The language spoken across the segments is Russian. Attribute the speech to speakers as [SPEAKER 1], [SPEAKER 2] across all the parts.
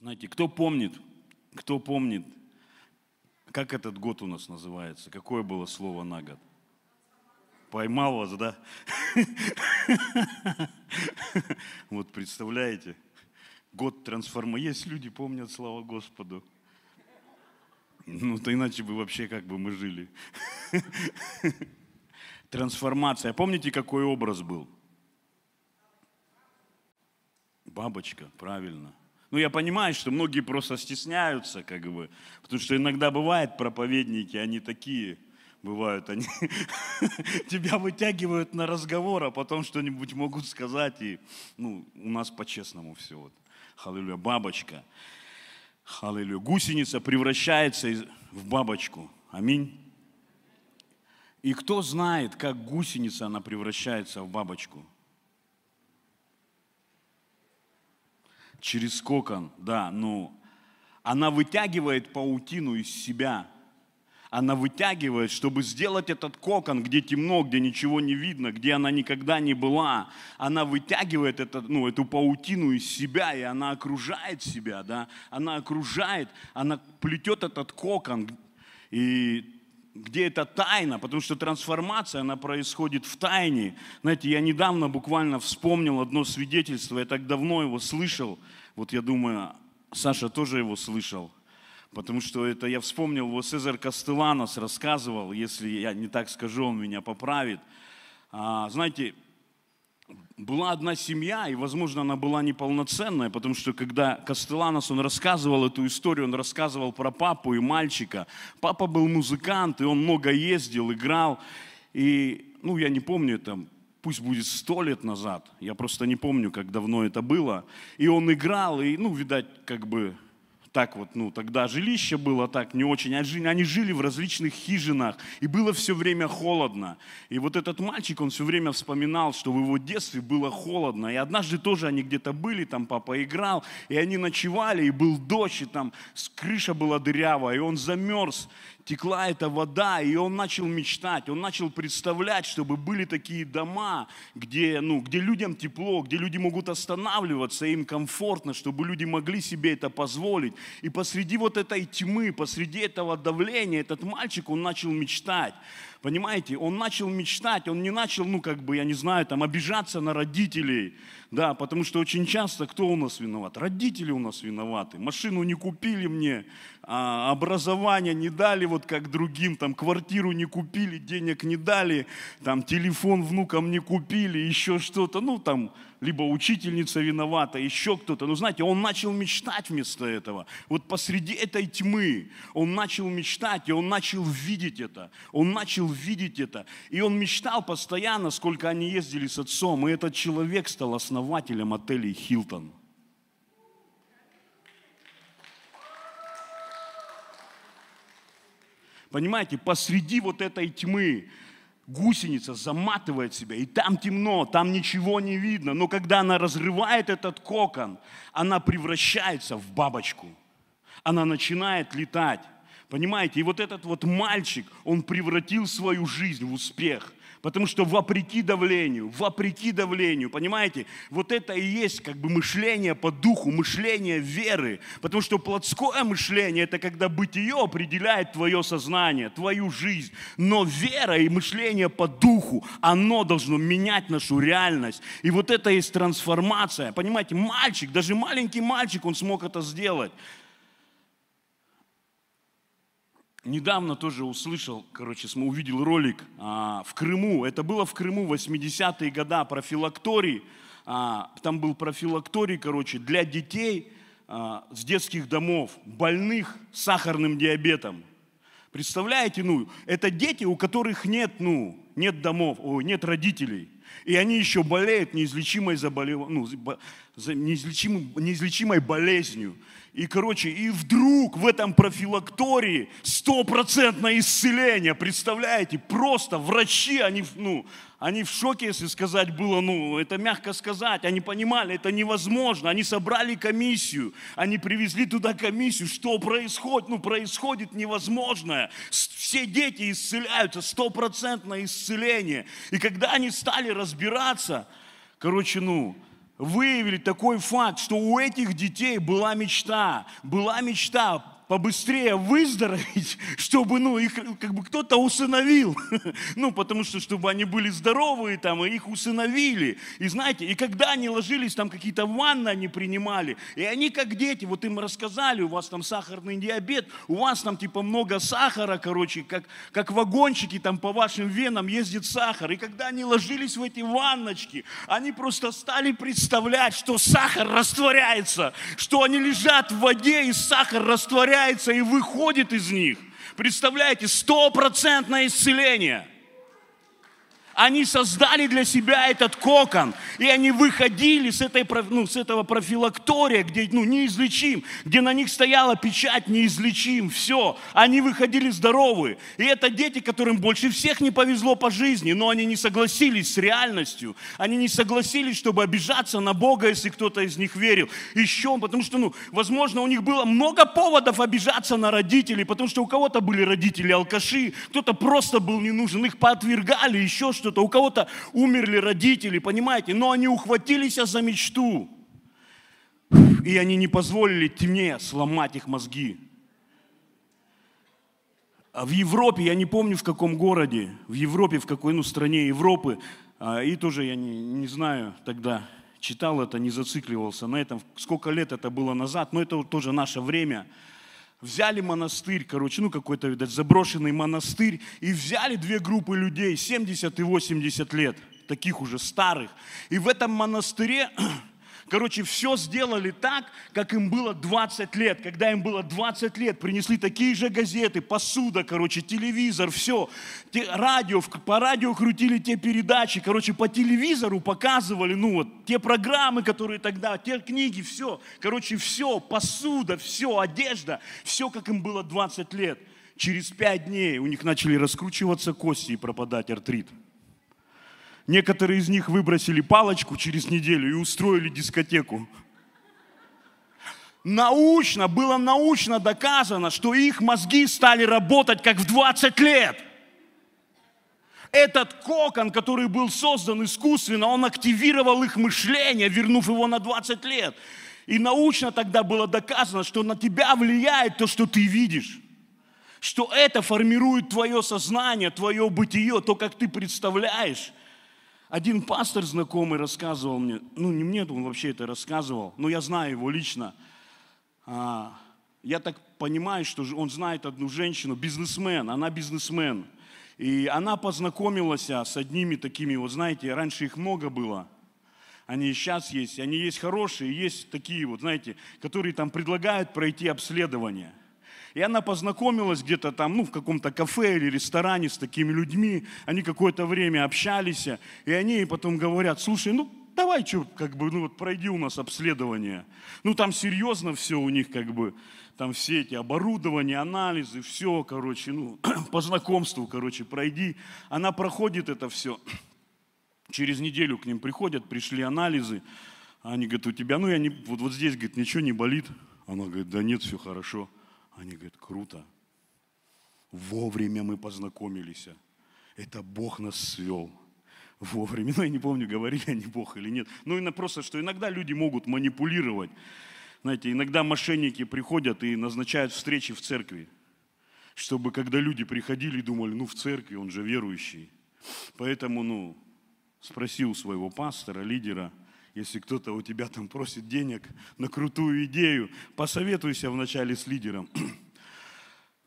[SPEAKER 1] Знаете, кто помнит, кто помнит, как этот год у нас называется? Какое было слово на год? Поймал вас, да? Вот представляете, год трансформации. Есть люди, помнят, слава Господу. Ну, то иначе бы вообще как бы мы жили. Трансформация. Помните, какой образ был? Бабочка, правильно. Ну, я понимаю, что многие просто стесняются, как бы, потому что иногда бывает проповедники, они такие, бывают, они тебя вытягивают на разговор, а потом что-нибудь могут сказать, и, ну, у нас по-честному все, вот. Халилюя, бабочка. Халилюя. Гусеница превращается в бабочку. Аминь. И кто знает, как гусеница, она превращается в бабочку? Через кокон, да, ну, она вытягивает паутину из себя. Она вытягивает, чтобы сделать этот кокон, где темно, где ничего не видно, где она никогда не была. Она вытягивает это, ну, эту паутину из себя, и она окружает себя, да. Она окружает, она плетет этот кокон. И где это тайна, потому что трансформация, она происходит в тайне. Знаете, я недавно буквально вспомнил одно свидетельство, я так давно его слышал, вот я думаю, Саша тоже его слышал, потому что это я вспомнил, его Цезарь Кастеланос рассказывал, если я не так скажу, он меня поправит. А, знаете, была одна семья, и, возможно, она была неполноценная, потому что когда Кастеланос, он рассказывал эту историю, он рассказывал про папу и мальчика. Папа был музыкант, и он много ездил, играл. И, ну, я не помню, там, пусть будет сто лет назад, я просто не помню, как давно это было. И он играл, и, ну, видать, как бы так вот, ну, тогда жилище было так не очень. Они жили в различных хижинах, и было все время холодно. И вот этот мальчик, он все время вспоминал, что в его детстве было холодно. И однажды тоже они где-то были, там папа играл, и они ночевали, и был дождь, и там крыша была дырявая, и он замерз текла эта вода, и он начал мечтать, он начал представлять, чтобы были такие дома, где, ну, где людям тепло, где люди могут останавливаться, им комфортно, чтобы люди могли себе это позволить. И посреди вот этой тьмы, посреди этого давления, этот мальчик, он начал мечтать. Понимаете, он начал мечтать, он не начал, ну, как бы, я не знаю, там, обижаться на родителей, да, потому что очень часто кто у нас виноват? Родители у нас виноваты. Машину не купили мне, а, образование не дали, вот как другим, там, квартиру не купили, денег не дали, там, телефон внукам не купили, еще что-то, ну, там, либо учительница виновата, еще кто-то. Но знаете, он начал мечтать вместо этого. Вот посреди этой тьмы он начал мечтать, и он начал видеть это. Он начал видеть это. И он мечтал постоянно, сколько они ездили с отцом. И этот человек стал основателем отелей «Хилтон». Понимаете, посреди вот этой тьмы гусеница заматывает себя, и там темно, там ничего не видно. Но когда она разрывает этот кокон, она превращается в бабочку. Она начинает летать. Понимаете, и вот этот вот мальчик, он превратил свою жизнь в успех. Потому что вопреки давлению, вопреки давлению, понимаете, вот это и есть как бы мышление по духу, мышление веры. Потому что плотское мышление – это когда бытие определяет твое сознание, твою жизнь. Но вера и мышление по духу, оно должно менять нашу реальность. И вот это есть трансформация. Понимаете, мальчик, даже маленький мальчик, он смог это сделать недавно тоже услышал, короче, увидел ролик а, в Крыму. Это было в Крыму 80-е годы про филакторий. А, там был профилакторий, короче, для детей а, с детских домов, больных сахарным диабетом. Представляете, ну, это дети, у которых нет, ну, нет домов, о, нет родителей. И они еще болеют неизлечимой, заболев... ну, неизлечимой, неизлечимой болезнью. И короче, и вдруг в этом профилактории стопроцентное исцеление, представляете? Просто врачи, они, ну, они в шоке, если сказать было, ну, это мягко сказать, они понимали, это невозможно. Они собрали комиссию, они привезли туда комиссию, что происходит, ну, происходит невозможное. Все дети исцеляются, стопроцентное исцеление. И когда они стали разбираться, короче, ну, выявили такой факт, что у этих детей была мечта, была мечта побыстрее выздороветь, чтобы, ну, их как бы кто-то усыновил. Ну, потому что, чтобы они были здоровые там, и их усыновили. И знаете, и когда они ложились, там какие-то ванны они принимали, и они как дети, вот им рассказали, у вас там сахарный диабет, у вас там типа много сахара, короче, как, как вагончики там по вашим венам ездит сахар. И когда они ложились в эти ванночки, они просто стали представлять, что сахар растворяется, что они лежат в воде, и сахар растворяется растворяется и выходит из них. Представляете, стопроцентное исцеление – они создали для себя этот кокон, и они выходили с, этой, ну, с этого профилактория, где ну, неизлечим, где на них стояла печать неизлечим, все. Они выходили здоровые. И это дети, которым больше всех не повезло по жизни, но они не согласились с реальностью. Они не согласились, чтобы обижаться на Бога, если кто-то из них верил. Еще, потому что, ну, возможно, у них было много поводов обижаться на родителей, потому что у кого-то были родители алкаши, кто-то просто был не нужен, их поотвергали, еще что что-то, у кого-то умерли родители, понимаете, но они ухватились за мечту. И они не позволили тьме сломать их мозги. А в Европе, я не помню в каком городе, в Европе, в какой ну, стране Европы, а, и тоже я не, не знаю тогда, читал это, не зацикливался на этом, сколько лет это было назад, но это тоже наше время – взяли монастырь, короче, ну какой-то, видать, заброшенный монастырь, и взяли две группы людей, 70 и 80 лет, таких уже старых. И в этом монастыре Короче, все сделали так, как им было 20 лет. Когда им было 20 лет, принесли такие же газеты, посуда, короче, телевизор, все. Радио, по радио крутили те передачи, короче, по телевизору показывали, ну вот, те программы, которые тогда, те книги, все. Короче, все, посуда, все, одежда, все, как им было 20 лет. Через 5 дней у них начали раскручиваться кости и пропадать артрит. Некоторые из них выбросили палочку через неделю и устроили дискотеку. Научно, было научно доказано, что их мозги стали работать как в 20 лет. Этот кокон, который был создан искусственно, он активировал их мышление, вернув его на 20 лет. И научно тогда было доказано, что на тебя влияет то, что ты видишь. Что это формирует твое сознание, твое бытие, то, как ты представляешь. Один пастор знакомый рассказывал мне, ну не мне, он вообще это рассказывал, но я знаю его лично. А, я так понимаю, что он знает одну женщину, бизнесмен, она бизнесмен. И она познакомилась а, с одними такими, вот знаете, раньше их много было. Они сейчас есть, они есть хорошие, есть такие вот, знаете, которые там предлагают пройти обследование. И она познакомилась где-то там, ну, в каком-то кафе или ресторане с такими людьми. Они какое-то время общались, и они ей потом говорят, слушай, ну, давай, что, как бы, ну, вот пройди у нас обследование. Ну, там серьезно все у них, как бы, там все эти оборудования, анализы, все, короче, ну, по знакомству, короче, пройди. Она проходит это все. Через неделю к ним приходят, пришли анализы. Они говорят, у тебя, ну, я не, вот, вот здесь, говорит, ничего не болит. Она говорит, да нет, все хорошо. Они говорят, круто. Вовремя мы познакомились. Это Бог нас свел. Вовремя. Ну, я не помню, говорили они Бог или нет. Ну, и просто, что иногда люди могут манипулировать. Знаете, иногда мошенники приходят и назначают встречи в церкви. Чтобы когда люди приходили и думали, ну, в церкви, он же верующий. Поэтому, ну, спросил своего пастора, лидера – если кто-то у тебя там просит денег на крутую идею, посоветуйся вначале с лидером.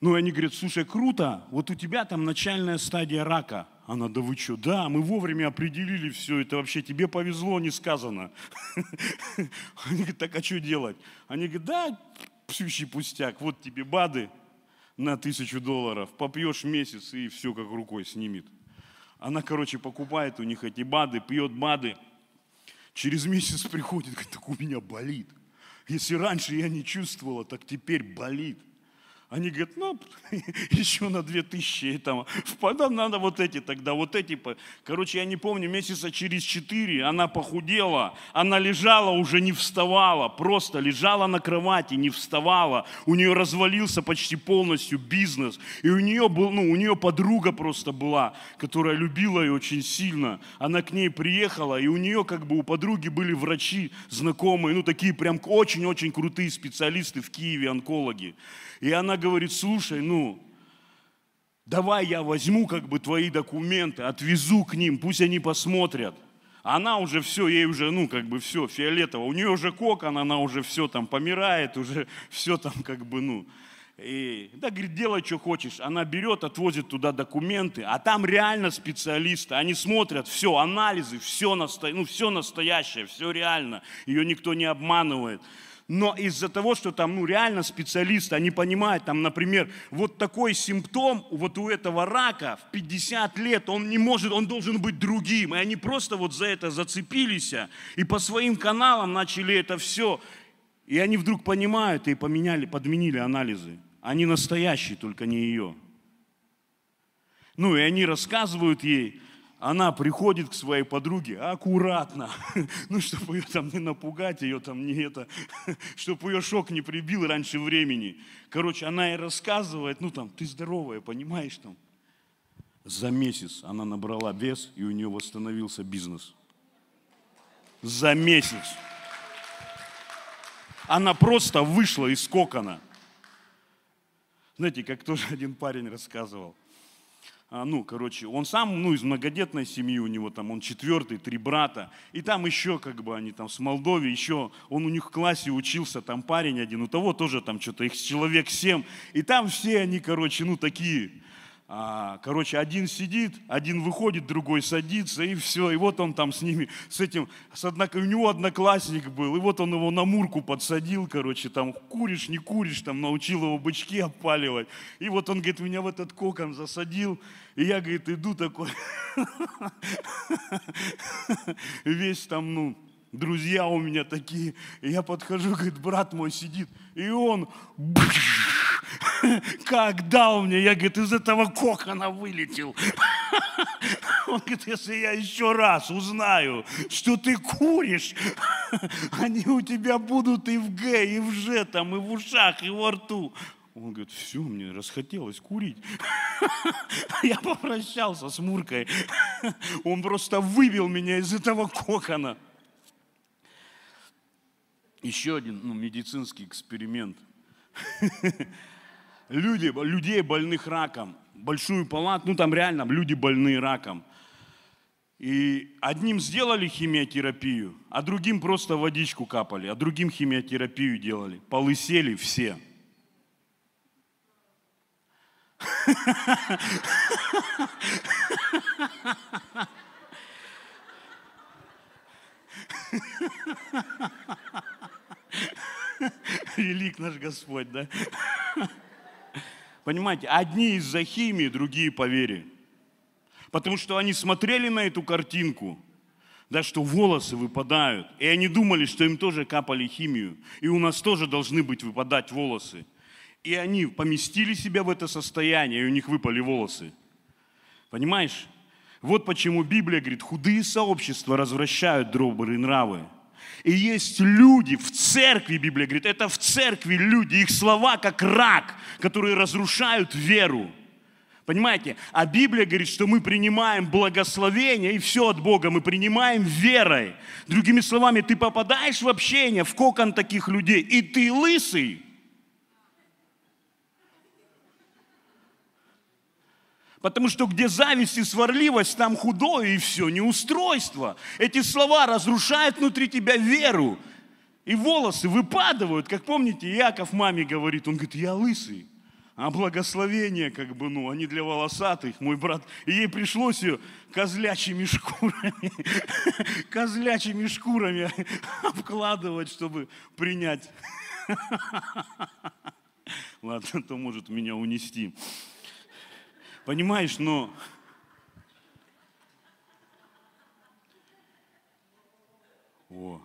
[SPEAKER 1] Ну, они говорят, слушай, круто, вот у тебя там начальная стадия рака. Она, да вы что, да, мы вовремя определили все, это вообще тебе повезло, не сказано. Они говорят, так а что делать? Они говорят, да, псющий пустяк, вот тебе БАДы на тысячу долларов, попьешь месяц и все как рукой снимет. Она, короче, покупает у них эти БАДы, пьет БАДы, Через месяц приходит, говорит, так у меня болит. Если раньше я не чувствовала, так теперь болит. Они говорят, ну, еще на 2000, и там, потом надо вот эти тогда, вот эти. Короче, я не помню, месяца через 4 она похудела, она лежала, уже не вставала, просто лежала на кровати, не вставала. У нее развалился почти полностью бизнес. И у нее, был, ну, у нее подруга просто была, которая любила ее очень сильно. Она к ней приехала, и у нее как бы у подруги были врачи знакомые, ну, такие прям очень-очень крутые специалисты в Киеве, онкологи. И она говорит, слушай, ну, давай я возьму как бы твои документы, отвезу к ним, пусть они посмотрят. Она уже все, ей уже, ну, как бы все, фиолетово. У нее уже кокон, она уже все там помирает, уже все там как бы, ну. И, да, говорит, делай, что хочешь. Она берет, отвозит туда документы, а там реально специалисты. Они смотрят, все, анализы, все, насто... ну, все настоящее, все реально. Ее никто не обманывает но из-за того, что там ну, реально специалисты, они понимают, там, например, вот такой симптом вот у этого рака в 50 лет, он не может, он должен быть другим. И они просто вот за это зацепились и по своим каналам начали это все. И они вдруг понимают и поменяли, подменили анализы. Они настоящие, только не ее. Ну и они рассказывают ей, она приходит к своей подруге аккуратно, ну, чтобы ее там не напугать, ее там не это, чтобы ее шок не прибил раньше времени. Короче, она ей рассказывает, ну там, ты здоровая, понимаешь там. За месяц она набрала вес, и у нее восстановился бизнес. За месяц. Она просто вышла из кокона. Знаете, как тоже один парень рассказывал. А, ну, короче, он сам, ну, из многодетной семьи у него там, он четвертый, три брата, и там еще, как бы, они там с Молдовы, еще, он у них в классе учился, там парень один, у того тоже там что-то, их человек семь, и там все они, короче, ну, такие, короче, один сидит, один выходит, другой садится, и все. И вот он там с ними, с этим, с однок... у него одноклассник был, и вот он его на мурку подсадил, короче, там, куришь, не куришь, там, научил его бычки опаливать. И вот он, говорит, меня в этот кокон засадил, и я, говорит, иду такой, весь там, ну, друзья у меня такие. И я подхожу, говорит, брат мой сидит, и он как дал мне, я, говорит, из этого кокона вылетел. Он говорит, если я еще раз узнаю, что ты куришь, они у тебя будут и в Г, и в Ж, там, и в ушах, и во рту. Он говорит, все, мне расхотелось курить. Я попрощался с Муркой. Он просто вывел меня из этого кокона. Еще один ну, медицинский эксперимент люди, людей больных раком, большую палату, ну там реально люди больные раком. И одним сделали химиотерапию, а другим просто водичку капали, а другим химиотерапию делали. Полысели все. Велик наш Господь, да? Понимаете, одни из-за химии, другие по вере. Потому что они смотрели на эту картинку, да, что волосы выпадают. И они думали, что им тоже капали химию. И у нас тоже должны быть выпадать волосы. И они поместили себя в это состояние, и у них выпали волосы. Понимаешь? Вот почему Библия говорит, худые сообщества развращают добрые нравы. И есть люди в церкви, Библия говорит, это в церкви люди, их слова как рак, которые разрушают веру. Понимаете? А Библия говорит, что мы принимаем благословение, и все от Бога мы принимаем верой. Другими словами, ты попадаешь в общение, в кокон таких людей, и ты лысый. Потому что где зависть и сварливость, там худое и все, неустройство. Эти слова разрушают внутри тебя веру. И волосы выпадают, как помните, Яков маме говорит, он говорит, я лысый. А благословение, как бы, ну, они для волосатых, мой брат. И ей пришлось ее козлячьими шкурами, козлячьими шкурами обкладывать, чтобы принять. Ладно, то может меня унести. Понимаешь, но О.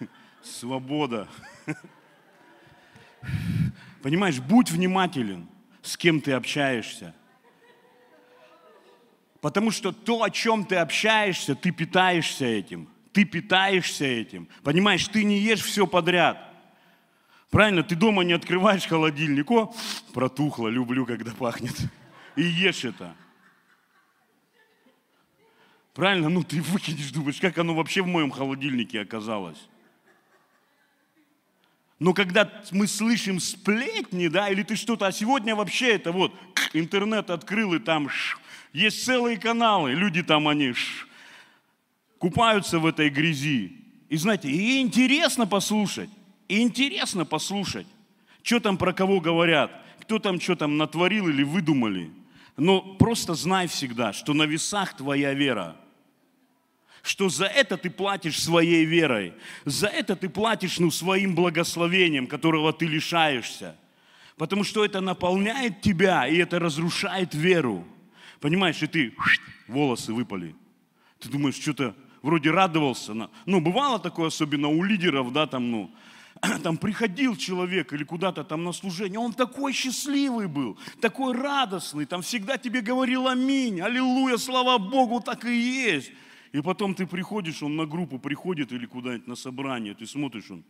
[SPEAKER 1] свобода. Понимаешь, будь внимателен, с кем ты общаешься. Потому что то, о чем ты общаешься, ты питаешься этим. Ты питаешься этим. Понимаешь, ты не ешь все подряд. Правильно, ты дома не открываешь холодильник, о, протухло, люблю, когда пахнет. И ешь это. Правильно? Ну ты выкинешь, думаешь, как оно вообще в моем холодильнике оказалось. Но когда мы слышим сплетни, да, или ты что-то, а сегодня вообще это вот, интернет открыл, и там ш, есть целые каналы, люди там, они ш, купаются в этой грязи. И знаете, и интересно послушать, и интересно послушать, что там про кого говорят, кто там что там натворил или выдумали. Но просто знай всегда, что на весах твоя вера – что за это ты платишь своей верой, за это ты платишь ну, своим благословением, которого ты лишаешься. Потому что это наполняет тебя, и это разрушает веру. Понимаешь, и ты, волосы выпали. Ты думаешь, что-то вроде радовался. Ну, бывало такое, особенно у лидеров, да, там, ну, там приходил человек или куда-то там на служение, он такой счастливый был, такой радостный, там всегда тебе говорил аминь, аллилуйя, слава Богу, так и есть. И потом ты приходишь, он на группу приходит или куда-нибудь на собрание, ты смотришь, он,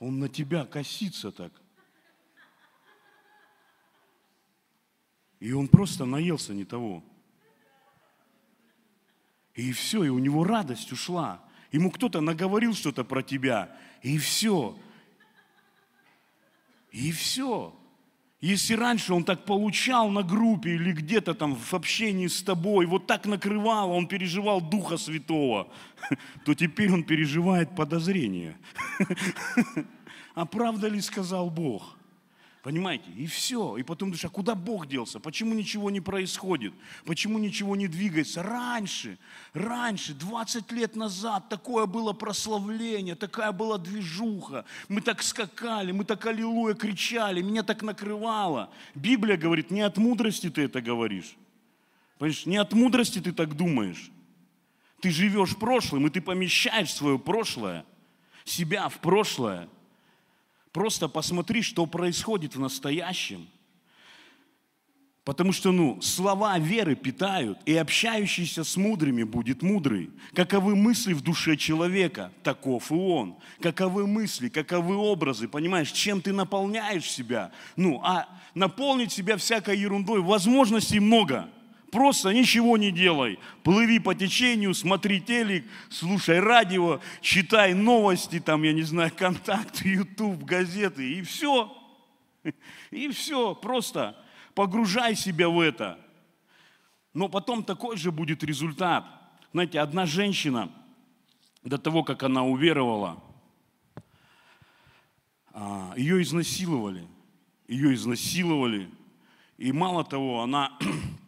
[SPEAKER 1] он на тебя косится так. И он просто наелся не того. И все, и у него радость ушла. Ему кто-то наговорил что-то про тебя, и все. И все. Если раньше он так получал на группе или где-то там в общении с тобой, вот так накрывал, он переживал Духа Святого, то теперь он переживает подозрение. А правда ли сказал Бог? Понимаете? И все. И потом думаешь, а куда Бог делся? Почему ничего не происходит? Почему ничего не двигается? Раньше, раньше, 20 лет назад такое было прославление, такая была движуха. Мы так скакали, мы так аллилуйя кричали, меня так накрывало. Библия говорит, не от мудрости ты это говоришь. Понимаешь, не от мудрости ты так думаешь. Ты живешь прошлым, и ты помещаешь свое прошлое, себя в прошлое – Просто посмотри, что происходит в настоящем. Потому что, ну, слова веры питают, и общающийся с мудрыми будет мудрый. Каковы мысли в душе человека, таков и он. Каковы мысли, каковы образы, понимаешь, чем ты наполняешь себя. Ну, а наполнить себя всякой ерундой, возможностей много. Просто ничего не делай. Плыви по течению, смотри телек, слушай радио, читай новости, там, я не знаю, контакты, YouTube, газеты, и все. И все, просто погружай себя в это. Но потом такой же будет результат. Знаете, одна женщина, до того, как она уверовала, а, ее изнасиловали. Ее изнасиловали. И мало того, она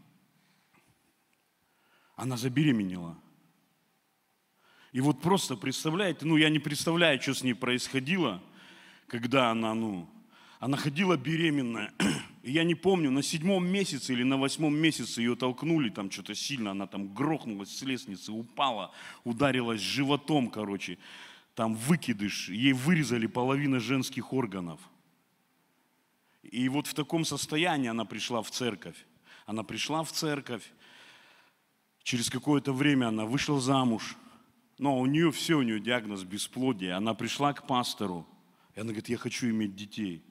[SPEAKER 1] она забеременела. И вот просто представляете, ну я не представляю, что с ней происходило, когда она, ну, она ходила беременная. Я не помню, на седьмом месяце или на восьмом месяце ее толкнули там что-то сильно, она там грохнулась с лестницы, упала, ударилась животом, короче, там выкидыш, ей вырезали половину женских органов. И вот в таком состоянии она пришла в церковь. Она пришла в церковь, Через какое-то время она вышла замуж, но у нее все, у нее диагноз бесплодия. Она пришла к пастору, и она говорит, я хочу иметь детей.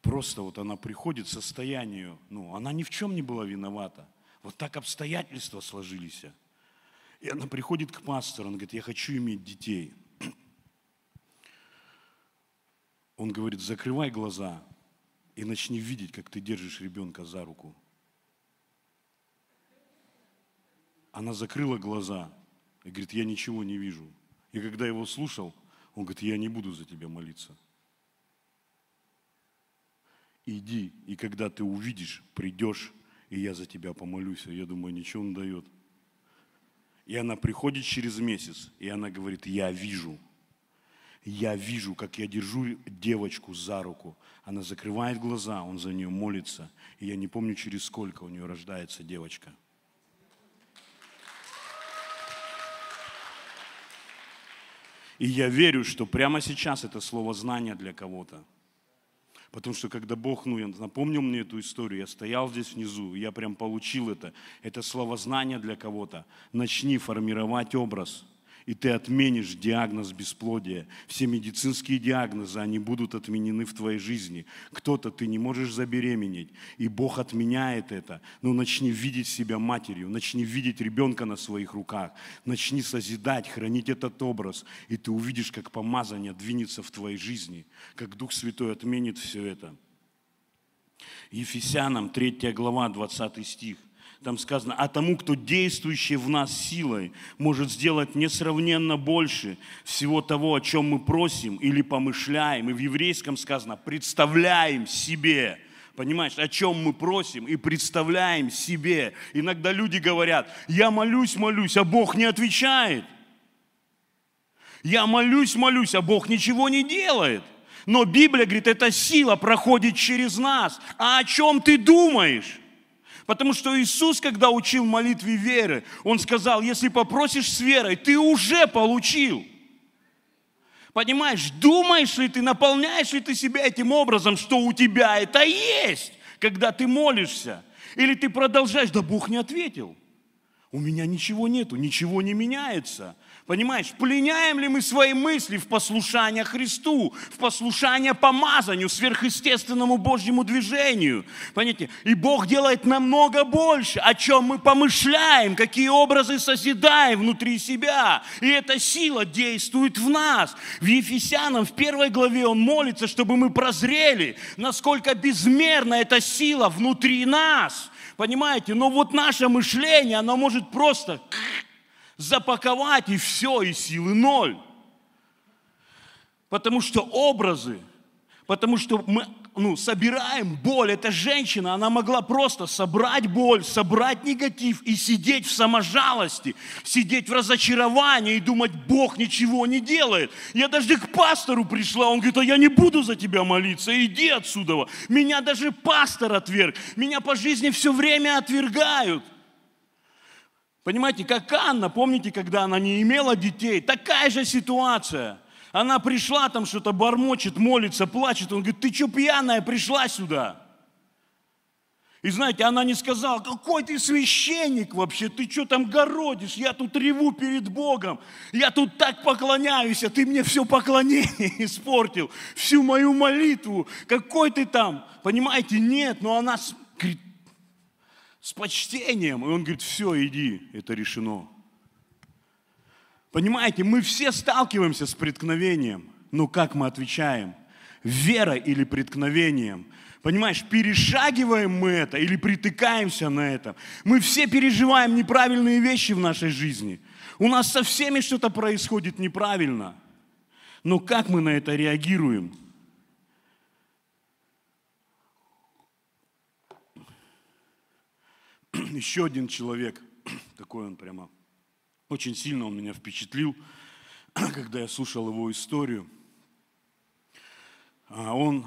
[SPEAKER 1] Просто вот она приходит к состоянию, ну, она ни в чем не была виновата. Вот так обстоятельства сложились. И она приходит к пастору, она говорит, я хочу иметь детей. Он говорит, закрывай глаза, и начни видеть, как ты держишь ребенка за руку. Она закрыла глаза и говорит, я ничего не вижу. И когда его слушал, он говорит, я не буду за тебя молиться. Иди, и когда ты увидишь, придешь, и я за тебя помолюсь. Я думаю, ничего он дает. И она приходит через месяц, и она говорит, я вижу – я вижу, как я держу девочку за руку. Она закрывает глаза, он за нее молится. И я не помню, через сколько у нее рождается девочка. И я верю, что прямо сейчас это слово знания для кого-то. Потому что когда Бог ну, напомнил мне эту историю, я стоял здесь внизу, я прям получил это. Это слово знания для кого-то. Начни формировать образ – и ты отменишь диагноз бесплодия. Все медицинские диагнозы, они будут отменены в твоей жизни. Кто-то ты не можешь забеременеть, и Бог отменяет это. Но ну, начни видеть себя матерью, начни видеть ребенка на своих руках, начни созидать, хранить этот образ, и ты увидишь, как помазание двинется в твоей жизни, как Дух Святой отменит все это. Ефесянам 3 глава, 20 стих там сказано, а тому, кто действующий в нас силой, может сделать несравненно больше всего того, о чем мы просим или помышляем. И в еврейском сказано, представляем себе. Понимаешь, о чем мы просим и представляем себе. Иногда люди говорят, я молюсь, молюсь, а Бог не отвечает. Я молюсь, молюсь, а Бог ничего не делает. Но Библия говорит, эта сила проходит через нас. А о чем ты думаешь? Потому что Иисус, когда учил молитве веры, Он сказал, если попросишь с верой, ты уже получил. Понимаешь, думаешь ли ты, наполняешь ли ты себя этим образом, что у тебя это есть, когда ты молишься? Или ты продолжаешь, да Бог не ответил. У меня ничего нету, ничего не меняется. Понимаешь, пленяем ли мы свои мысли в послушание Христу, в послушание помазанию, сверхъестественному Божьему движению? Понимаете? И Бог делает намного больше, о чем мы помышляем, какие образы созидаем внутри себя. И эта сила действует в нас. В Ефесянам в первой главе он молится, чтобы мы прозрели, насколько безмерна эта сила внутри нас. Понимаете? Но вот наше мышление, оно может просто запаковать и все, и силы ноль. Потому что образы, потому что мы ну, собираем боль. Эта женщина, она могла просто собрать боль, собрать негатив и сидеть в саможалости, сидеть в разочаровании и думать, Бог ничего не делает. Я даже к пастору пришла, он говорит, а я не буду за тебя молиться, иди отсюда. Меня даже пастор отверг, меня по жизни все время отвергают. Понимаете, как Анна, помните, когда она не имела детей, такая же ситуация. Она пришла, там что-то бормочет, молится, плачет. Он говорит, ты что пьяная пришла сюда? И знаете, она не сказала, какой ты священник вообще, ты что там городишь, я тут реву перед Богом, я тут так поклоняюсь, а ты мне все поклонение испортил, всю мою молитву, какой ты там, понимаете, нет, но она с почтением. И он говорит, все, иди, это решено. Понимаете, мы все сталкиваемся с преткновением. Но как мы отвечаем? Вера или преткновением? Понимаешь, перешагиваем мы это или притыкаемся на это. Мы все переживаем неправильные вещи в нашей жизни. У нас со всеми что-то происходит неправильно. Но как мы на это реагируем? еще один человек, такой он прямо, очень сильно он меня впечатлил, когда я слушал его историю. А он,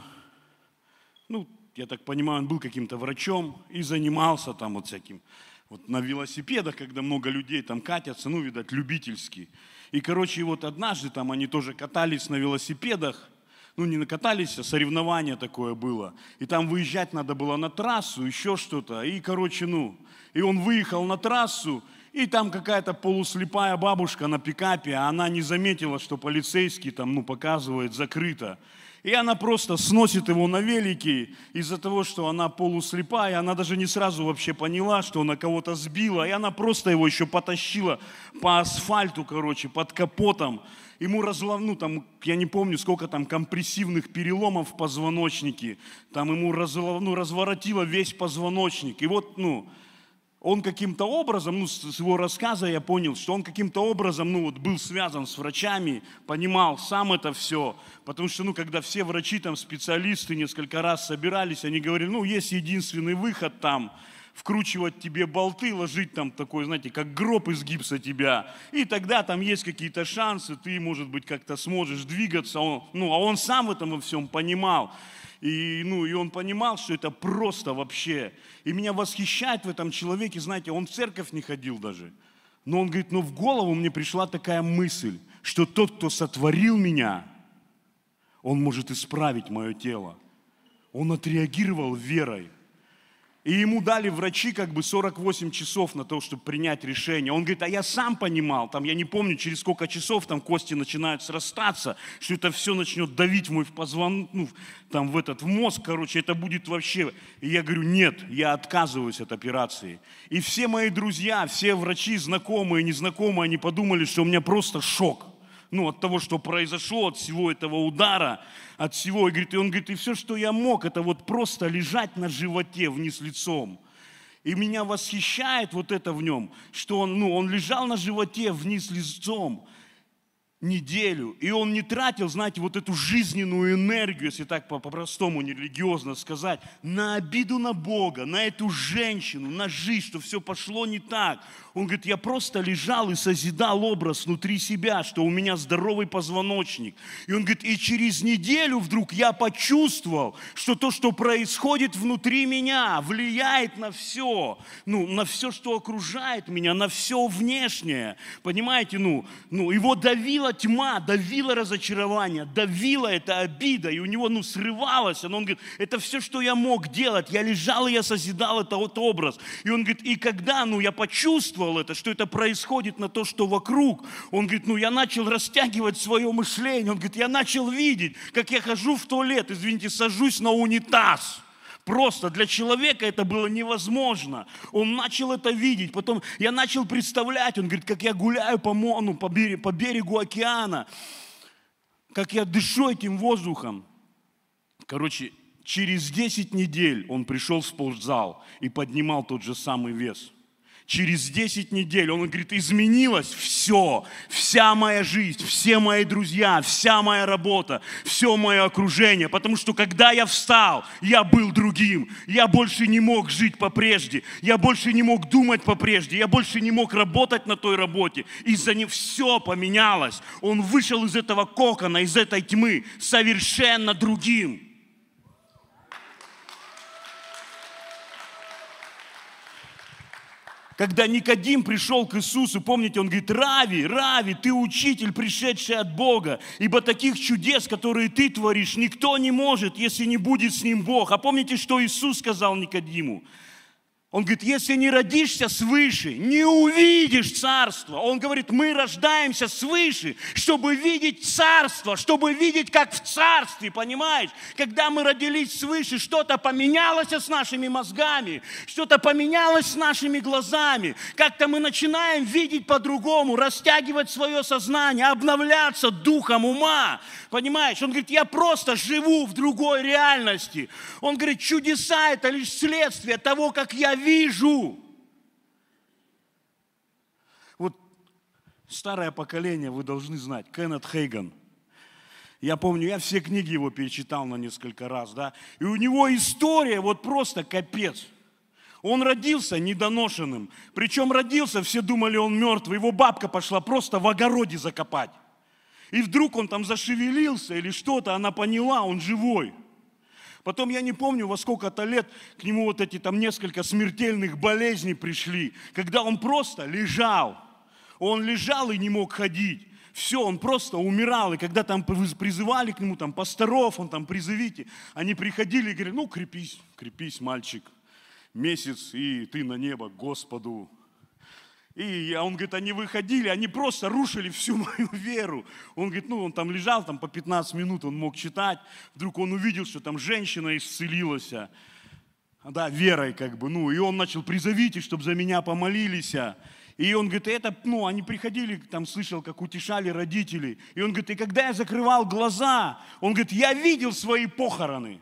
[SPEAKER 1] ну, я так понимаю, он был каким-то врачом и занимался там вот всяким, вот на велосипедах, когда много людей там катятся, ну, видать, любительский. И, короче, вот однажды там они тоже катались на велосипедах, ну не накатались, а соревнование такое было. И там выезжать надо было на трассу, еще что-то. И, короче, ну, и он выехал на трассу, и там какая-то полуслепая бабушка на пикапе, а она не заметила, что полицейский там, ну, показывает закрыто. И она просто сносит его на велике из-за того, что она полуслепая. Она даже не сразу вообще поняла, что она кого-то сбила. И она просто его еще потащила по асфальту, короче, под капотом ему разлом, ну там, я не помню, сколько там компрессивных переломов в позвоночнике, там ему разлом, ну, разворотило весь позвоночник. И вот, ну, он каким-то образом, ну, с его рассказа я понял, что он каким-то образом, ну, вот был связан с врачами, понимал сам это все, потому что, ну, когда все врачи, там, специалисты несколько раз собирались, они говорили, ну, есть единственный выход там, вкручивать тебе болты, ложить там такой, знаете, как гроб из гипса тебя. И тогда там есть какие-то шансы, ты, может быть, как-то сможешь двигаться. Он, ну, а он сам в этом во всем понимал. И, ну, и он понимал, что это просто вообще. И меня восхищает в этом человеке, знаете, он в церковь не ходил даже. Но он говорит, ну в голову мне пришла такая мысль, что тот, кто сотворил меня, он может исправить мое тело. Он отреагировал верой – и ему дали врачи как бы 48 часов на то, чтобы принять решение. Он говорит, а я сам понимал, там, я не помню, через сколько часов там кости начинают срастаться, что это все начнет давить в мой позвон, ну, там, в этот в мозг, короче, это будет вообще... И я говорю, нет, я отказываюсь от операции. И все мои друзья, все врачи, знакомые, незнакомые, они подумали, что у меня просто шок ну, от того, что произошло, от всего этого удара, от всего. И, говорит, и он говорит, и все, что я мог, это вот просто лежать на животе вниз лицом. И меня восхищает вот это в нем, что он, ну, он лежал на животе вниз лицом неделю, и он не тратил, знаете, вот эту жизненную энергию, если так по-простому, нерелигиозно сказать, на обиду на Бога, на эту женщину, на жизнь, что все пошло не так. Он говорит, я просто лежал и созидал образ внутри себя, что у меня здоровый позвоночник. И он говорит, и через неделю вдруг я почувствовал, что то, что происходит внутри меня, влияет на все, ну, на все, что окружает меня, на все внешнее. Понимаете, ну, ну его давила тьма, давила разочарование, давила эта обида, и у него, ну, срывалось. Он говорит, это все, что я мог делать. Я лежал, и я созидал этот образ. И он говорит, и когда, ну, я почувствовал, почувствовал это, что это происходит на то, что вокруг. Он говорит, ну я начал растягивать свое мышление. Он говорит, я начал видеть, как я хожу в туалет, извините, сажусь на унитаз. Просто для человека это было невозможно. Он начал это видеть. Потом я начал представлять, он говорит, как я гуляю по, ну, по, берегу, по берегу океана, как я дышу этим воздухом. Короче, через 10 недель он пришел в спортзал и поднимал тот же самый вес – через 10 недель, он говорит, изменилось все, вся моя жизнь, все мои друзья, вся моя работа, все мое окружение, потому что когда я встал, я был другим, я больше не мог жить по прежде, я больше не мог думать по прежде, я больше не мог работать на той работе, из-за него все поменялось, он вышел из этого кокона, из этой тьмы совершенно другим. Когда Никодим пришел к Иисусу, помните, он говорит, Рави, Рави, ты учитель, пришедший от Бога, ибо таких чудес, которые ты творишь, никто не может, если не будет с ним Бог. А помните, что Иисус сказал Никодиму? Он говорит, если не родишься свыше, не увидишь царство. Он говорит, мы рождаемся свыше, чтобы видеть царство, чтобы видеть, как в царстве, понимаешь? Когда мы родились свыше, что-то поменялось с нашими мозгами, что-то поменялось с нашими глазами. Как-то мы начинаем видеть по-другому, растягивать свое сознание, обновляться духом ума. Понимаешь? Он говорит, я просто живу в другой реальности. Он говорит, чудеса это лишь следствие того, как я вижу. Вот старое поколение, вы должны знать, Кеннет Хейган. Я помню, я все книги его перечитал на несколько раз, да, и у него история вот просто капец. Он родился недоношенным. Причем родился, все думали, он мертвый. Его бабка пошла просто в огороде закопать. И вдруг он там зашевелился или что-то, она поняла, он живой. Потом я не помню, во сколько-то лет к нему вот эти там несколько смертельных болезней пришли, когда он просто лежал. Он лежал и не мог ходить. Все, он просто умирал. И когда там призывали к нему, там, пасторов, он там, призовите, они приходили и говорили, ну, крепись, крепись, мальчик, месяц, и ты на небо Господу. И он говорит, они выходили, они просто рушили всю мою веру. Он говорит, ну, он там лежал, там по 15 минут он мог читать. Вдруг он увидел, что там женщина исцелилась. Да, верой как бы. Ну, и он начал, призовите, чтобы за меня помолились. И он говорит, это, ну, они приходили, там слышал, как утешали родителей. И он говорит, и когда я закрывал глаза, он говорит, я видел свои похороны.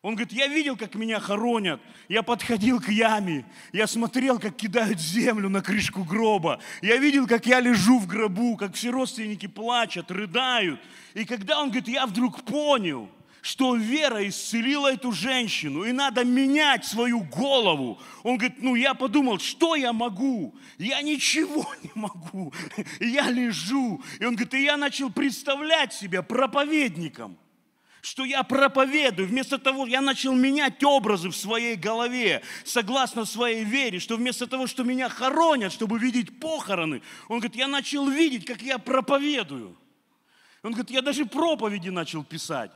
[SPEAKER 1] Он говорит, я видел, как меня хоронят. Я подходил к яме. Я смотрел, как кидают землю на крышку гроба. Я видел, как я лежу в гробу, как все родственники плачут, рыдают. И когда он говорит, я вдруг понял, что вера исцелила эту женщину, и надо менять свою голову. Он говорит, ну я подумал, что я могу? Я ничего не могу. Я лежу. И он говорит, и я начал представлять себя проповедником – что я проповедую, вместо того, я начал менять образы в своей голове, согласно своей вере, что вместо того, что меня хоронят, чтобы видеть похороны, он говорит, я начал видеть, как я проповедую. Он говорит, я даже проповеди начал писать.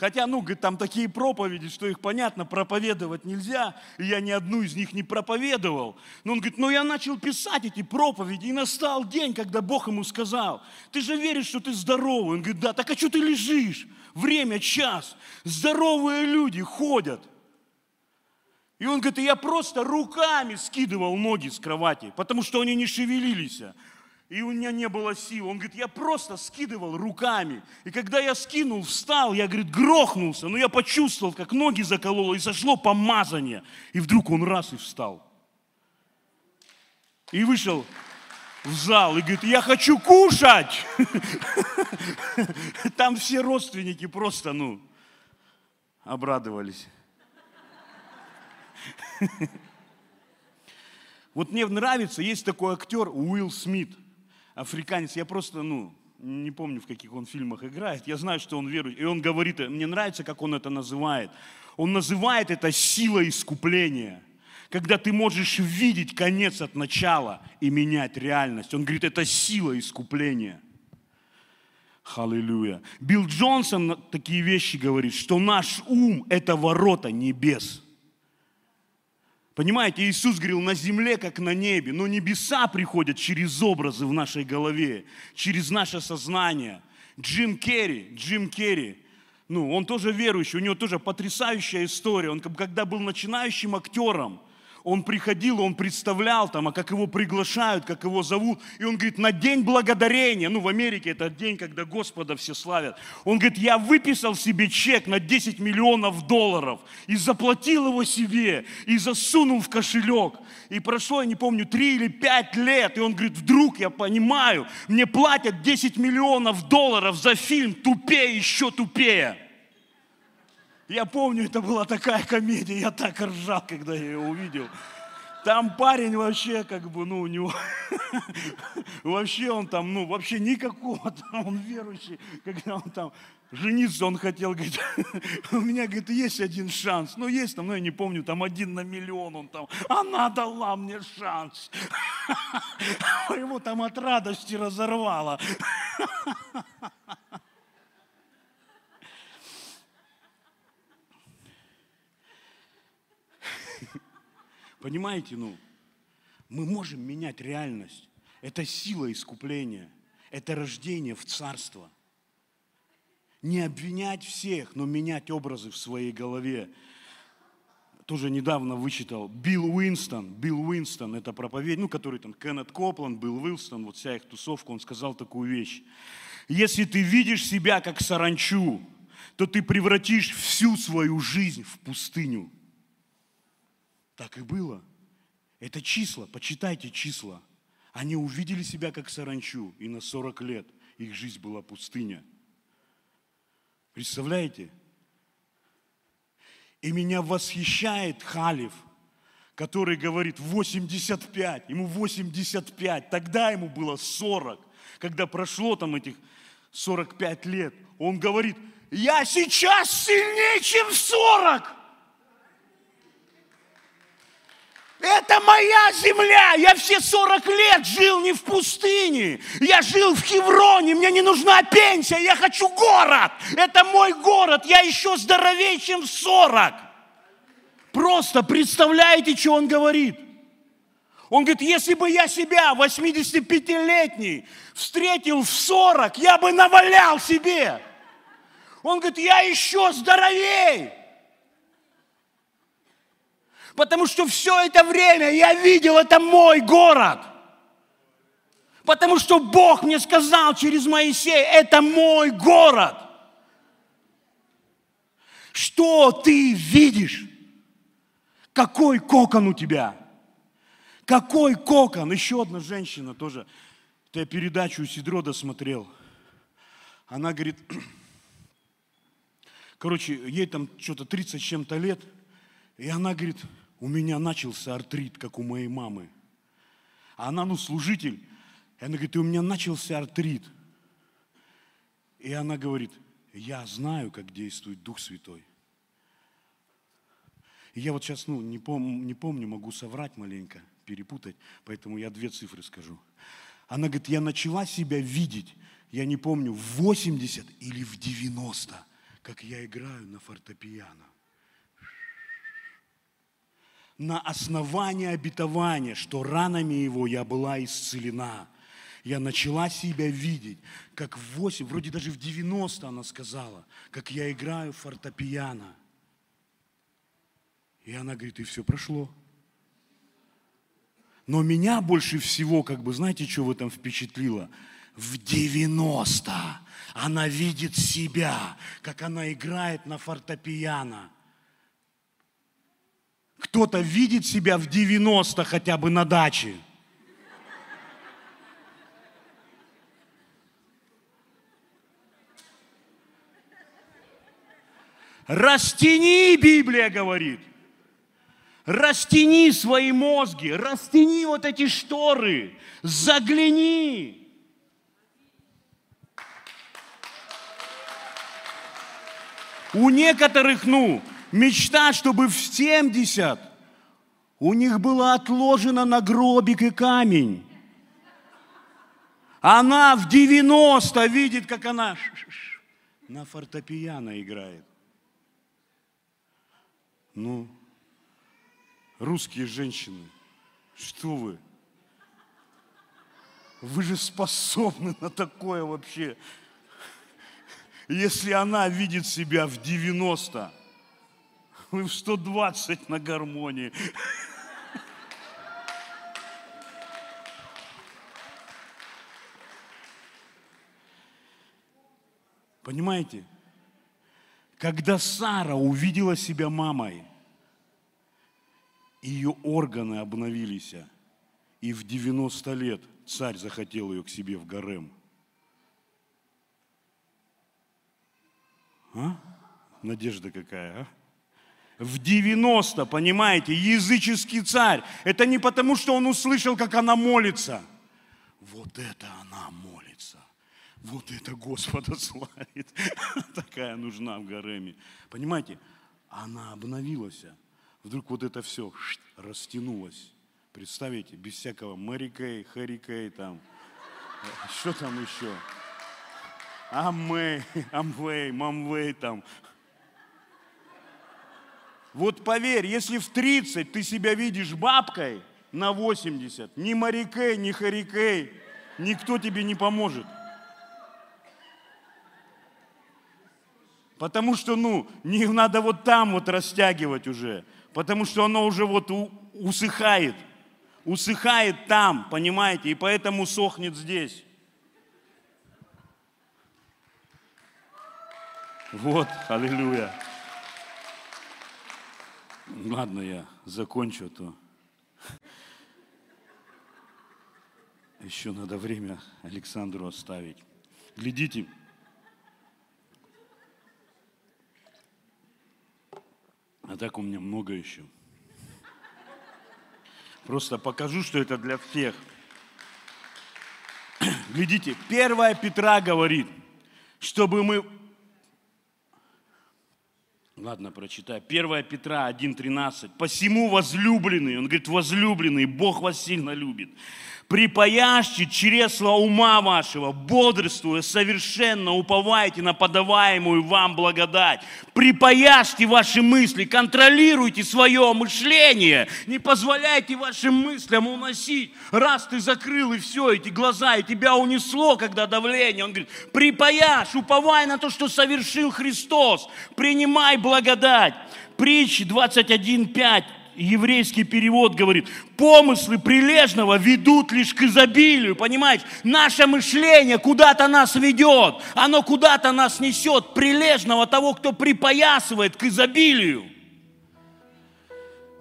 [SPEAKER 1] Хотя, ну, говорит, там такие проповеди, что их, понятно, проповедовать нельзя, и я ни одну из них не проповедовал. Но он говорит, ну, я начал писать эти проповеди, и настал день, когда Бог ему сказал, ты же веришь, что ты здоровый. Он говорит, да, так а что ты лежишь? Время, час. Здоровые люди ходят. И он говорит, я просто руками скидывал ноги с кровати, потому что они не шевелились и у меня не было сил. Он говорит, я просто скидывал руками. И когда я скинул, встал, я, говорит, грохнулся, но я почувствовал, как ноги закололо, и сошло помазание. И вдруг он раз и встал. И вышел в зал и говорит, я хочу кушать. Там все родственники просто, ну, обрадовались. Вот мне нравится, есть такой актер Уилл Смит – африканец, я просто, ну, не помню, в каких он фильмах играет, я знаю, что он верует, и он говорит, мне нравится, как он это называет. Он называет это сила искупления, когда ты можешь видеть конец от начала и менять реальность. Он говорит, это сила искупления. Халилюя. Билл Джонсон такие вещи говорит, что наш ум – это ворота небес – Понимаете, Иисус говорил на земле, как на небе, но небеса приходят через образы в нашей голове, через наше сознание. Джим Керри, Джим Керри, ну, он тоже верующий, у него тоже потрясающая история. Он когда был начинающим актером, он приходил, он представлял там, а как его приглашают, как его зовут. И он говорит, на день благодарения, ну в Америке это день, когда Господа все славят. Он говорит, я выписал себе чек на 10 миллионов долларов и заплатил его себе, и засунул в кошелек. И прошло, я не помню, 3 или 5 лет, и он говорит, вдруг я понимаю, мне платят 10 миллионов долларов за фильм «Тупее, еще тупее». Я помню, это была такая комедия, я так ржал, когда я ее увидел. Там парень вообще, как бы, ну, у него, вообще он там, ну, вообще никакого, там, он верующий, когда он там жениться, он хотел, говорит, у меня, говорит, есть один шанс, ну, есть там, ну, я не помню, там один на миллион он там, она дала мне шанс. Его там от радости разорвало. Понимаете, ну, мы можем менять реальность. Это сила искупления. Это рождение в царство. Не обвинять всех, но менять образы в своей голове. Тоже недавно вычитал Билл Уинстон. Билл Уинстон, это проповедь, ну, который там, Кеннет Копланд, Билл Уилстон, вот вся их тусовка, он сказал такую вещь. Если ты видишь себя как саранчу, то ты превратишь всю свою жизнь в пустыню. Так и было. Это числа, почитайте числа. Они увидели себя как саранчу, и на 40 лет их жизнь была пустыня. Представляете? И меня восхищает Халиф, который говорит 85, ему 85, тогда ему было 40, когда прошло там этих 45 лет. Он говорит, я сейчас сильнее, чем в 40. Это моя земля. Я все 40 лет жил не в пустыне. Я жил в Хевроне. Мне не нужна пенсия. Я хочу город. Это мой город. Я еще здоровее, чем в 40. Просто представляете, что он говорит? Он говорит, если бы я себя, 85-летний, встретил в 40, я бы навалял себе. Он говорит, я еще здоровее. Потому что все это время я видел, это мой город. Потому что Бог мне сказал через Моисея, это мой город. Что ты видишь? Какой кокон у тебя? Какой кокон? Еще одна женщина тоже. Я передачу у Сидрода смотрел. Она говорит, короче, ей там что-то 30 с чем-то лет. И она говорит, у меня начался артрит, как у моей мамы. А она, ну, служитель. И она говорит, и у меня начался артрит. И она говорит, Я знаю, как действует Дух Святой. И я вот сейчас, ну, не, пом, не помню, могу соврать маленько, перепутать, поэтому я две цифры скажу. Она говорит, я начала себя видеть, я не помню, в 80 или в 90, как я играю на фортепиано. На основании обетования, что ранами его я была исцелена. Я начала себя видеть, как в 8, вроде даже в 90 она сказала, как я играю фортепиано. И она говорит, и все прошло. Но меня больше всего, как бы, знаете, что в этом впечатлило? В 90 она видит себя, как она играет на фортепиано. Кто-то видит себя в 90 хотя бы на даче. Растяни, Библия говорит. Растяни свои мозги, растяни вот эти шторы, загляни. У некоторых, ну, мечта, чтобы в 70 у них было отложено на гробик и камень. Она в 90 видит, как она на фортепиано играет. Ну, русские женщины, что вы? Вы же способны на такое вообще. Если она видит себя в 90, вы в 120 на гармонии. Понимаете? Когда Сара увидела себя мамой, ее органы обновились. И в 90 лет царь захотел ее к себе в гарем. А? Надежда какая, а? В 90, понимаете, языческий царь. Это не потому, что он услышал, как она молится. Вот это она молится. Вот это Господа славит. Такая нужна в гареме. Понимаете, она обновилась вдруг вот это все растянулось. Представите, без всякого Мэри Кей, Хэри Кей там. Что там еще? Амэй, Амвей, Мамвей там. Вот поверь, если в 30 ты себя видишь бабкой на 80, ни Марикей, ни Харикей, никто тебе не поможет. Потому что, ну, не надо вот там вот растягивать уже потому что оно уже вот усыхает. Усыхает там, понимаете, и поэтому сохнет здесь. Вот, аллилуйя. Ладно, я закончу, а то еще надо время Александру оставить. Глядите, А так у меня много еще. Просто покажу, что это для всех. Глядите, первая Петра говорит, чтобы мы... Ладно, прочитаю. 1 Петра 1.13. «Посему возлюбленный, он говорит, возлюбленный, Бог вас сильно любит, припаяшьте чресла ума вашего, бодрствуя совершенно, уповайте на подаваемую вам благодать. Припаяшьте ваши мысли, контролируйте свое мышление, не позволяйте вашим мыслям уносить. Раз ты закрыл и все, эти глаза, и тебя унесло, когда давление. Он говорит, припаяшь, уповай на то, что совершил Христос, принимай благодать. Притчи 21.5 еврейский перевод говорит, помыслы прилежного ведут лишь к изобилию, понимаете? Наше мышление куда-то нас ведет, оно куда-то нас несет, прилежного того, кто припоясывает к изобилию.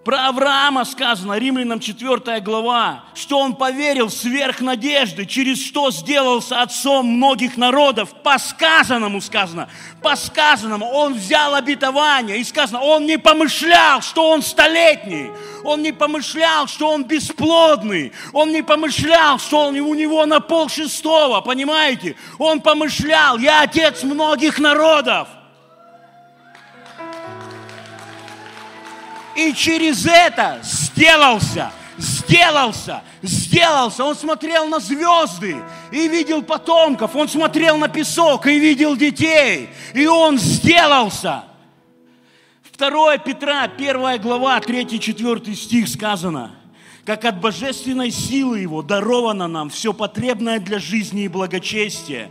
[SPEAKER 1] Про Авраама сказано, Римлянам 4 глава, что он поверил сверх надежды, через что сделался отцом многих народов. По сказанному сказано, по сказанному он взял обетование. И сказано, он не помышлял, что он столетний. Он не помышлял, что он бесплодный. Он не помышлял, что он, у него на пол шестого, понимаете? Он помышлял, я отец многих народов. И через это сделался, сделался, сделался. Он смотрел на звезды и видел потомков. Он смотрел на песок и видел детей. И он сделался. 2 Петра, 1 глава, 3-4 стих сказано, как от божественной силы Его даровано нам все потребное для жизни и благочестия,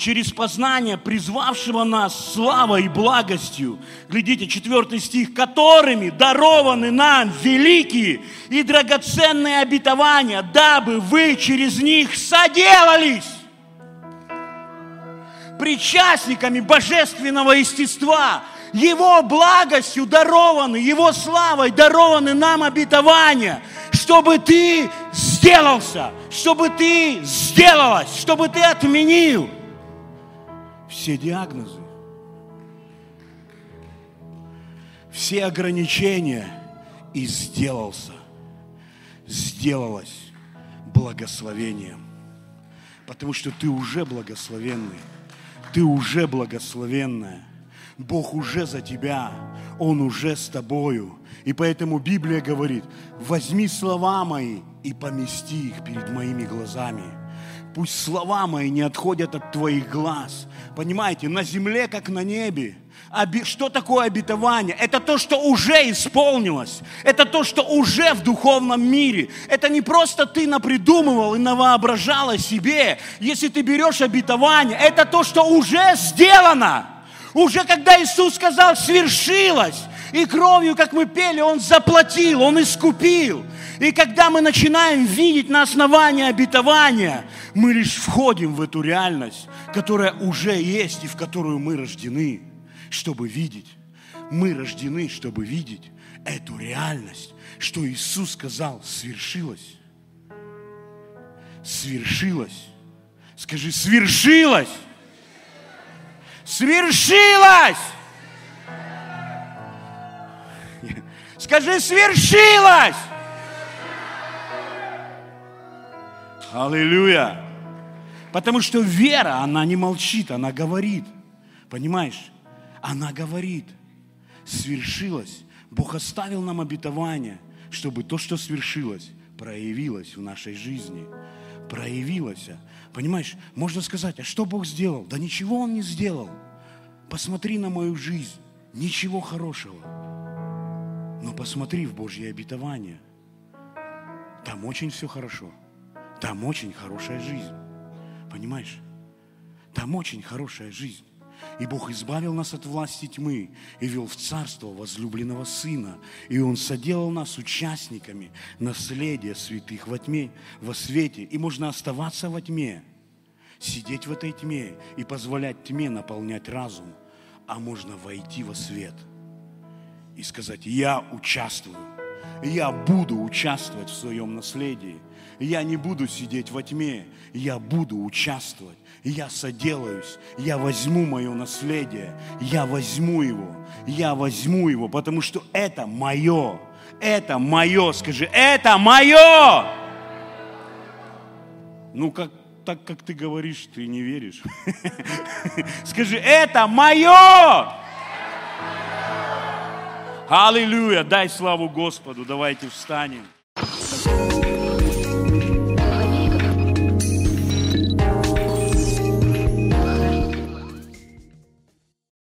[SPEAKER 1] через познание призвавшего нас славой и благостью. Глядите, четвертый стих, которыми дарованы нам великие и драгоценные обетования, дабы вы через них соделались причастниками божественного естества, Его благостью дарованы, Его славой дарованы нам обетования, чтобы ты сделался, чтобы ты сделалась, чтобы ты отменил – все диагнозы, все ограничения и сделался, сделалось благословением. Потому что ты уже благословенный, ты уже благословенная. Бог уже за тебя, Он уже с тобою. И поэтому Библия говорит, возьми слова мои и помести их перед моими глазами – Пусть слова мои не отходят от твоих глаз. Понимаете, на земле, как на небе. Что такое обетование? Это то, что уже исполнилось. Это то, что уже в духовном мире. Это не просто ты напридумывал и навоображал о себе. Если ты берешь обетование, это то, что уже сделано. Уже когда Иисус сказал, свершилось. И кровью, как мы пели, Он заплатил, Он искупил. И когда мы начинаем видеть на основании обетования, мы лишь входим в эту реальность, которая уже есть и в которую мы рождены, чтобы видеть. Мы рождены, чтобы видеть эту реальность, что Иисус сказал, свершилось. Свершилось. Скажи, свершилось. Свершилось. Скажи, свершилось. Аллилуйя. Потому что вера, она не молчит, она говорит. Понимаешь? Она говорит. Свершилось. Бог оставил нам обетование, чтобы то, что свершилось, проявилось в нашей жизни. Проявилось. Понимаешь? Можно сказать, а что Бог сделал? Да ничего Он не сделал. Посмотри на мою жизнь. Ничего хорошего. Но посмотри в Божье обетование. Там очень все хорошо. Там очень хорошая жизнь. Понимаешь? Там очень хорошая жизнь. И Бог избавил нас от власти тьмы и вел в царство возлюбленного Сына. И Он соделал нас участниками наследия святых во тьме, во свете. И можно оставаться во тьме, сидеть в этой тьме и позволять тьме наполнять разум. А можно войти во свет и сказать, я участвую, я буду участвовать в своем наследии – я не буду сидеть во тьме, я буду участвовать. Я соделаюсь, я возьму мое наследие, я возьму его, я возьму его, потому что это мое, это мое, скажи, это мое. Ну, как, так как ты говоришь, ты не веришь. Скажи, это мое. Аллилуйя, дай славу Господу, давайте встанем.